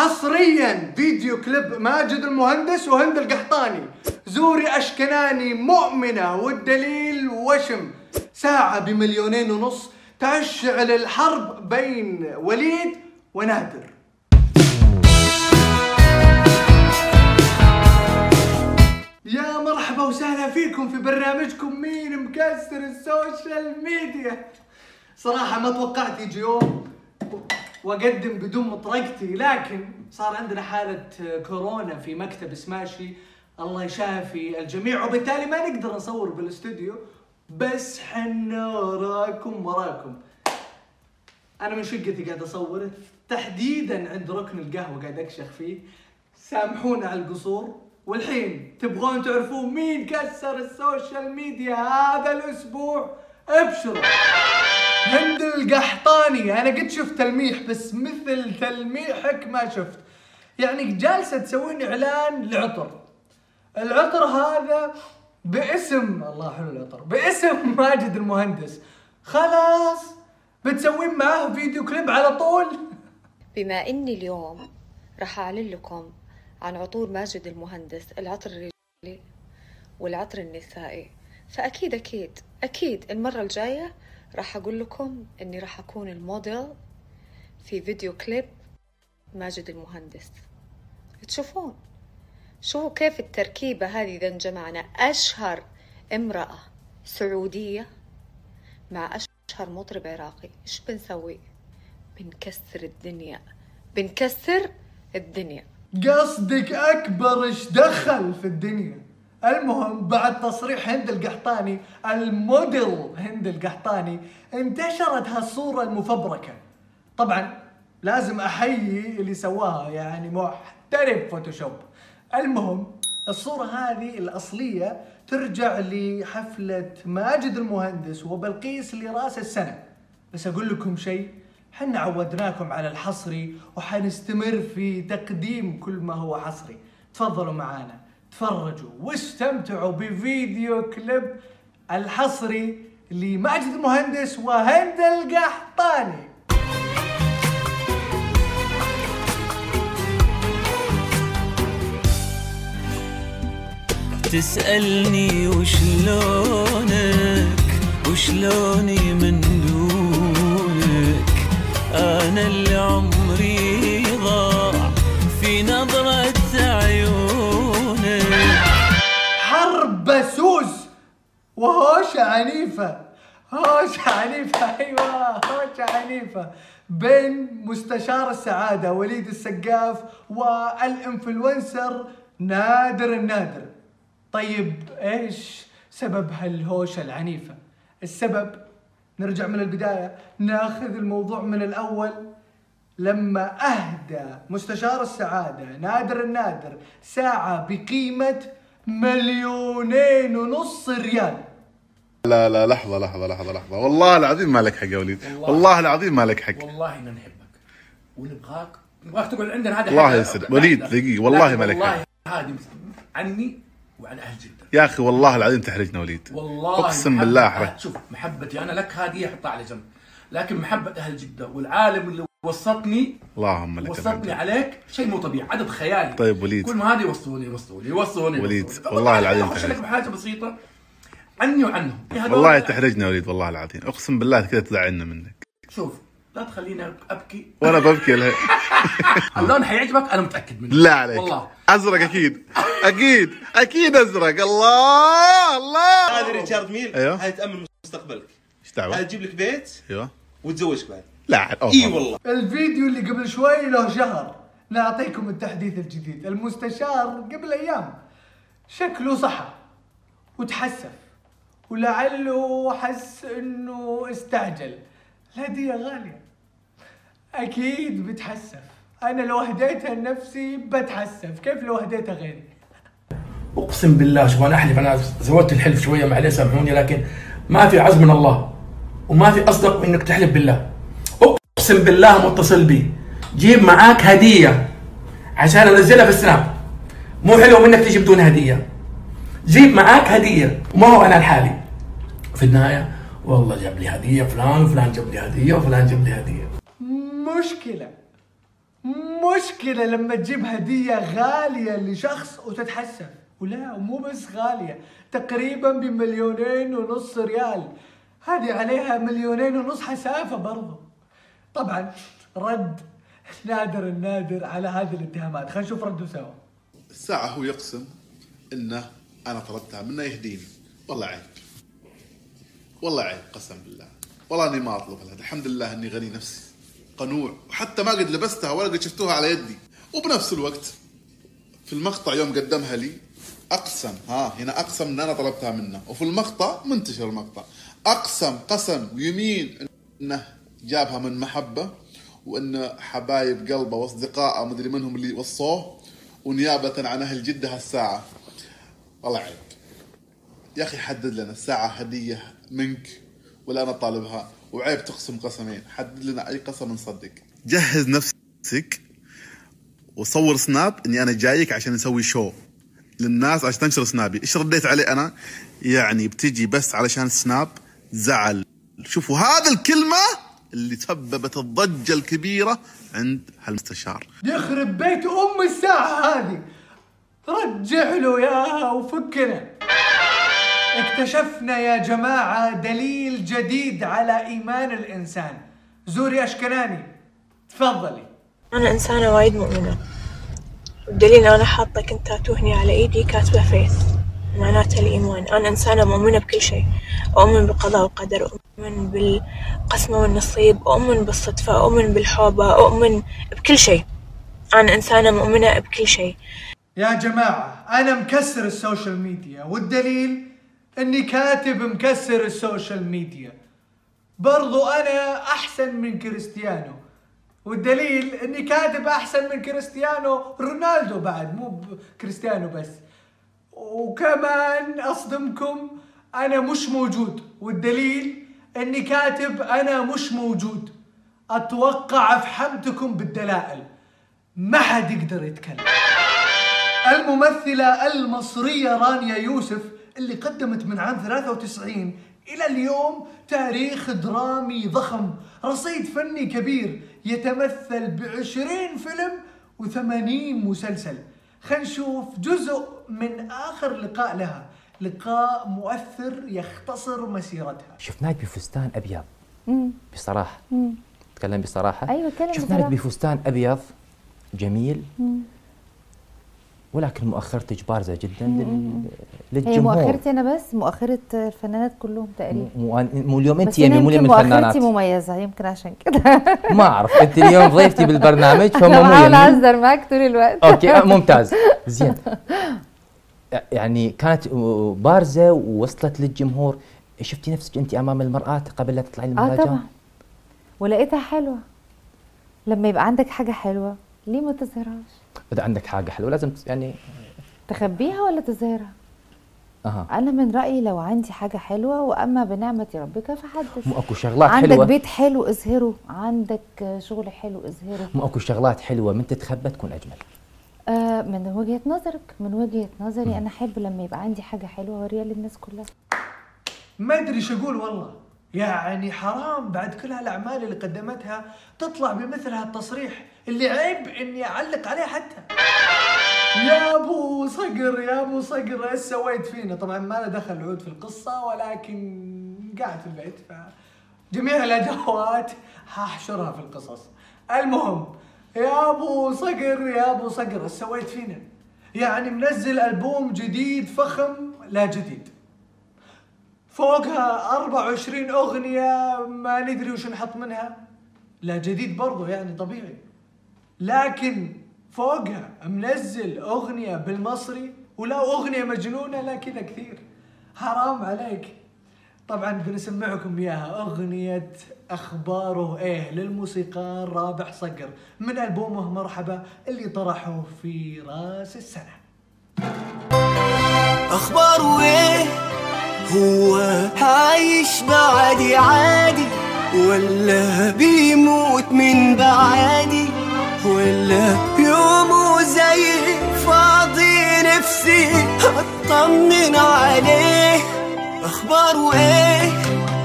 حصريا فيديو كليب ماجد المهندس وهند القحطاني. زوري اشكناني مؤمنة والدليل وشم. ساعة بمليونين ونص تشعل الحرب بين وليد ونادر. يا مرحبا وسهلا فيكم في برنامجكم مين مكسر السوشيال ميديا. صراحة ما توقعت يجي يوم واقدم بدون مطرقتي لكن صار عندنا حالة كورونا في مكتب سماشي. الله يشافي الجميع. وبالتالي ما نقدر نصور بالاستوديو بس حنا وراكم وراكم. أنا من شقتي قاعد اصور تحديدا عند ركن القهوة قاعد أكشخ فيه. سامحونا على القصور. والحين تبغون تعرفون مين كسر السوشيال ميديا هذا الأسبوع؟ ابشروا. هند القحطاني. أنا قد شفت تلميح بس مثل تلميحك ما شفت. يعني جالسة تسوين إعلان لعطر. العطر هذا باسم الله حلو العطر باسم ماجد المهندس. خلاص بتسوين معاه فيديو كليب على طول؟ بما إني اليوم راح أعلن لكم عن عطور ماجد المهندس العطر الرجالي والعطر النسائي. فأكيد أكيد أكيد المرة الجاية راح أقول لكم إني راح أكون الموديل في فيديو كليب ماجد المهندس. تشوفون؟ شوفوا كيف التركيبة هذه إذا انجمعنا. أشهر امرأة سعودية مع أشهر مطرب عراقي. إيش بنسوي؟ بنكسر الدنيا. بنكسر الدنيا. قصدك أكبر إيش دخل في الدنيا؟ المهم بعد تصريح هند القحطاني الموديل هند القحطاني انتشرت هالصورة المفبركة. طبعا لازم أحيي اللي سواها يعني محترف فوتوشوب. المهم الصورة هذه الأصلية ترجع لحفلة ماجد المهندس وبلقيس لرأس السنة. بس أقول لكم شيء حنا عودناكم على الحصري وحنستمر في تقديم كل ما هو حصري. تفضلوا معانا. تفرجوا واستمتعوا بفيديو كليب الحصري لماجد المهندس وهند القحطاني. تسألني وشلونك هوشة عنيفة أيوة هوشة عنيفة بين مستشار السعادة وليد السقاف والإنفلونسر نادر النادر. طيب إيش سبب هالهوشة العنيفة؟ السبب نرجع من البداية ناخذ الموضوع من الأول. لما أهدى مستشار السعادة نادر النادر ساعة بقيمة مليونين ونص ريال. لا لا لحظة لحظة لحظة لحظة. والله العظيم ما لك حق يا وليد. والله. والله العظيم ما لك حق. والله اننا نحبك. ونبغاك نبغاك تقعد عندنا هذا الله يسر. وليد، دقيقة، والله ما لك والله هذه عني وعن أهل جدة. يا أخي والله العظيم تحرجنا وليد. والله محبة- بالله أحرج شوف محبتي أنا لك هذه أحطها على جنب. لكن محبة أهل جدة والعالم اللي وسطني اللهم لك وسطني الحمد عليك شيء مو طبيعي عدد خيالي. طيب وليد. كل ما هذا يوصوني يوصوني يوصوني وليد،. والله العظيم. لك بحاجة بسيطة. عني وعنهم. والله تحرجنا وليد والله العظيم. أقسم بالله كذا تزعلنا منك. شوف لا تخليني أبكي. وأنا ببكي له. اللون حيعجبك؟ أنا متأكد منه. لا عليك. والله. أزرق أكيد. أكيد. أكيد أزرق. الله الله. هذه ريتشارد ميل. هذه تأمن مستقبلك. إيش هذه دعوة تجيب لك بيت أيوه. وتزوجك بعد. لا أوه. إي والله. الفيديو اللي قبل شوي له شهر. نعطيكم التحديث الجديد. المستشار قبل أيام. شكله صحى وتحسف. ولعله حس إنه استعجل. الهدية غالية. أكيد بتحسف. أنا لو هديتها لنفسي بتحسف. كيف لو هديتها غيري؟ أقسم بالله شوف أنا أحلف أنا زودت الحلف شوية معلش سامحوني لكن ما في عز من الله وما في أصدق إنك تحلف بالله. أقسم بالله متصل بي. جيب معاك هدية عشان أنزلها في السناب. مو حلو منك تجي بدون هدية. جيب معاك هدية وما هو أنا لحالي في النهاية والله جاب لي هدية فلان وفلان جاب لي هدية وفلان جاب لي هدية. مشكلة. مشكلة لما تجيب هدية غالية لشخص وتتحسف ولا ومو بس غالية تقريبا بمليونين ونص ريال. هذه عليها مليونين ونص حسافة برضو. طبعا رد نادر النادر على هذه الاتهامات. خلينا نشوف رده سوا. الساعة هو يقسم إنه أنا طلبتها منه يهديني. والله عيب. والله عيب قسم بالله. والله إني ما أطلب لها الحمد لله إني غني نفسي. قنوع. وحتى ما قد لبستها ولا قد شفتوها على يدي. وبنفس الوقت في المقطع يوم قدمها لي أقسم ها هنا أقسم إن أنا طلبتها منه. وفي المقطع منتشر المقطع. أقسم قسم ويمين إنه جابها من محبة وإن حبايب قلبه وأصدقائه مدري منهم اللي وصوه ونيابة عن أهل جدة هالساعة. والله عيب. يا أخي حدد لنا الساعة هدية منك ولا أنا طالبها وعيب تقسم قسمين. حدد لنا أي قسم نصدق جهز نفسك وصور سناب إني أنا جايك عشان نسوي شو للناس عشان تنشر سنابي. إيش رديت عليه أنا؟ يعني بتجي بس علشان سناب زعل. شوفوا هذا الكلمة اللي سببت الضجة الكبيرة عند هالمستشار. يخرب بيت أم الساعة هذه. رجع له اياها وفكنا. اكتشفنا يا جماعة دليل جديد على إيمان الإنسان. زوري اشكناني تفضلي. أنا إنسانة وايد مؤمنة. بدليل أنا حاطة كنت تاتو هني على إيدي كاتبة faith معناته الإيمان. أنا إنسانة مؤمنة بكل شيء. أؤمن بالقضاء والقدر أؤمن بالقسمة والنصيب أؤمن بالصدفة أؤمن بالحوبة أؤمن بكل شيء. أنا إنسانة مؤمنة بكل شيء. يا جماعة أنا مكسر ال social media والدليل إني كاتب مكسر ال social media. برضو أنا أحسن من كريستيانو. والدليل إني كاتب أحسن من كريستيانو رونالدو بعد مو كريستيانو بس. وكمان أصدمكم أنا مش موجود. والدليل إني كاتب أنا مش موجود. أتوقع أفحمتكم بالدلائل. ما حد يقدر يتكلم. الممثلة المصرية رانيا يوسف اللي قدمت من عام 93 إلى اليوم تاريخ درامي ضخم رصيد فني كبير يتمثل بعشرين فيلم وثمانين مسلسل. خلينا نشوف جزء من آخر لقاء لها. لقاء مؤثر يختصر مسيرتها. شفناك بفستان أبيض. بصراحة. تكلم بصراحة. أيوة، اتكلم شفناك بصراحة. بفستان أبيض. جميل. ولكن مؤخرتك بارزه جدا لل... هي للجمهور. مؤخرتي أنا بس؟ مؤخرة الفنانات كلهم تقريبا. مو, مو اليوم أنت أنا مو من الفنانات. مؤخرتي مميزة يمكن عشان كده. ما أعرف أنت اليوم ضيفتي بالبرنامج فهم أنا مو بحاول يمي اهزر معاك طول الوقت. أوكي آه، ممتاز. زين. يعني كانت بارزة ووصلت للجمهور. شفتي نفسك أنت أمام المرأة قبل لا تطلعي آه المراجعه طبعا. ولقيتها حلوة. لما يبقى عندك حاجة حلوة ليه ما تظهرهاش؟ إذا عندك حاجة حلوة لازم يعني تخبيها ولا تظهرها؟ أها. أنا من رأيي لو عندي حاجة حلوة وأما بنعمة ربك فحدث. مو أكو شغلات عندك حلوة. بيت حلو اظهره. عندك شغل حلو اظهره. مو أكو شغلات حلوة من تتخبى تكون أجمل. آه من وجهة نظرك. من وجهة نظري أنا أحب لما يبقى عندي حاجة حلوة اوريها للناس كلها. ما أدري إيش أقول والله. يعني حرام بعد كل هالأعمال اللي قدمتها تطلع بمثل هالتصريح. اللي عيب إني أعلق عليه حتى. يا أبو صقر يا أبو صقر إيش سويت فينا. طبعا ما له دخل عود في القصة ولكن قاعد في البيت ف جميع الأدوات حاحشرها في القصص. المهم يا أبو صقر يا أبو صقر إيش سويت فينا. يعني منزل ألبوم جديد فخم لا جديد. فوقها 24 أغنية ما ندري وش نحط منها. لا جديد برضو يعني طبيعي. لكن فوقها منزل أغنية بالمصري ولا أغنية مجنونة لا كذا كثير. حرام عليك. طبعا بنسمعكم إياها. أغنية أخباره إيه؟ للموسيقار رابح صقر. من ألبومه مرحبا اللي طرحه في رأس السنة. أخباره إيه؟ هو عايش بعدي عادي ولا بيموت من بعادي ولا يومه زي فاضي نفسي أطمن عليه. اخباره إيه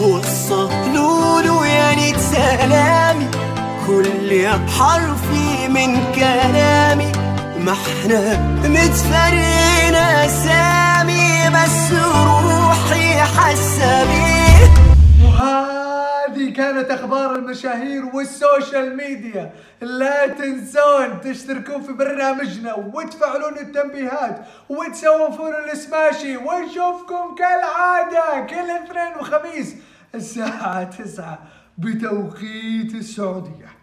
وصلوا له يا ريت سلامي. كل حرفي من كلامي. ما إحنا متفرقين أسامي بس روحي حاسة بيه كانت أخبار المشاهير والسوشيال ميديا. لا تنسون تشتركون في برنامجنا وتفعلون التنبيهات وتسوفون السماشي ونشوفكم كالعادة كل اثنين وخميس الساعة تسعة بتوقيت السعودية.